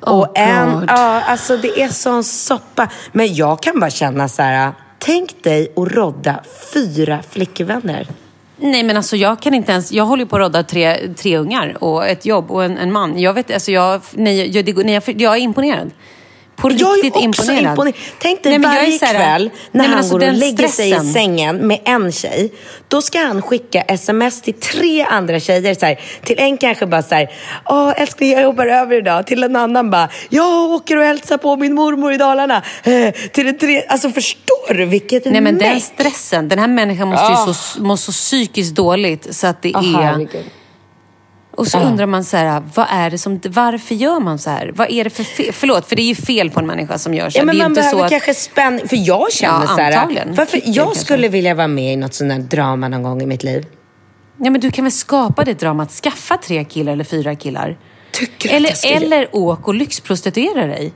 Oh, och en, God. ja, alltså det är sån soppa. Men jag kan bara känna så här, tänk dig att rodda fyra flickvänner. Nej men alltså jag kan inte ens, jag håller ju på att rodda tre, tre ungar och ett jobb och en, en man. Jag vet, alltså jag, nej, jag, det, nej, jag, jag är imponerad. På Jag riktigt imponerad. imponerad. Tänk dig Nej, men varje här- kväll när Nej, han alltså, går och den lägger sig i stressen. sängen med en tjej. Då ska han skicka sms till tre andra tjejer. Så här, till en kanske bara så här, Åh älskling jag jobbar över idag. Till en annan bara, jag åker och hälsar på min mormor i Dalarna. Eh, till en tre, alltså förstår du vilket Nej men den mätt? stressen, den här människan måste ju så, må så psykiskt dåligt så att det Ah, är... herregud. Och så undrar man så här, vad är det som, varför gör man så här? Vad är det för fel? Förlåt, för det är ju fel på en människa som gör så. Ja, här. men det är man inte behöver så att, kanske spänn... För jag känner Ja, så här, varför jag skulle vilja vara med i något sånt där drama någon gång i mitt liv. Ja, men du kan väl skapa det dramat, skaffa tre killar eller fyra killar. Tycker Eller, eller åk och lyxprostituera dig.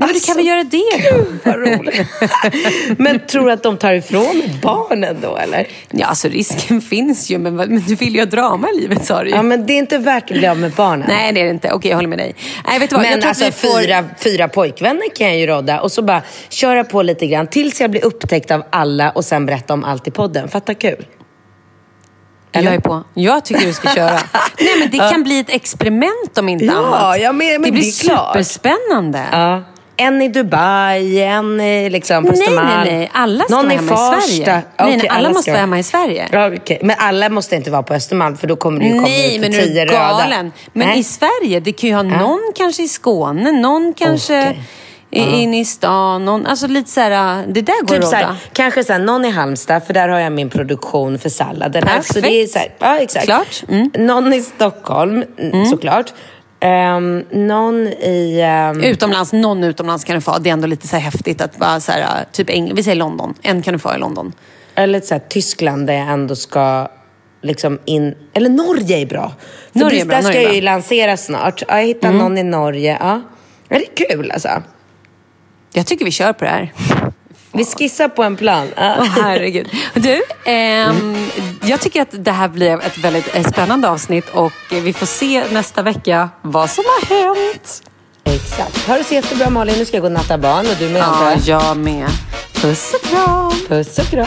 Nej, men Alltså, kan väl göra det då? Vad roligt. Men tror du att de tar ifrån barnen då eller? Ja, alltså risken finns ju, men, men du vill ju ha drama i livet sa du. Ja men det är inte värt att bli av med barnen. Nej, det är det inte. Okej, jag håller med dig. Nej, vet du vad? Men alltså vi får... fyra, fyra pojkvänner kan jag ju rodda och så bara köra på lite grann tills jag blir upptäckt av alla och sen berätta om allt i podden. Fatta kul. Jag är på. Jag tycker du ska köra. Nej, men det kan bli ett experiment om inte Ja, annat. ja, men- men det blir det superspännande. Ja. En i Dubai, en i liksom på Nej, nej, nej. Alla ska Någon vara i hemma i Farsta. Sverige. Nej, Okej, nej, alla måste ska vara hemma i Sverige. Ja, okej. Men alla måste inte vara på Östermalm för då kommer det ju komma Nej, ut men tio röda. galen? Men Nej. i Sverige, det kan ju ha någon kanske i Skåne, någon kanske Okej. i- inne i stan. Någon, alltså lite så här, det där går Typ att så rodda. kanske så här, någon i Halmstad, för där har jag min produktion för salladen. Perfekt. det är så här, ja, exakt. Klart. Mm. Någon i Stockholm, mm. såklart. Um, någon i... ehm, Utomlands, någon utomlands kan du få. Det är ändå lite så häftigt att bara så här, typ Eng- vi säger London. En kan du få i London. Eller så här, Tyskland där jag ändå ska liksom in... Eller Norge är bra. För Norge är bra, där ska Norge är jag ju lansera snart. Ja, jag hittar någon i Norge. Ja. ja, det är kul alltså. Jag tycker vi kör på det här. Vi skissar på en plan. Åh herregud. Du, ehm, jag tycker att det här blir ett väldigt eh, spännande avsnitt och vi får se nästa vecka vad som har hänt. Exakt. Ha det så jättebra Malin. Nu ska jag gå och natta barn och du med Ja, jag. jag med. Puss och kram. Puss och kram.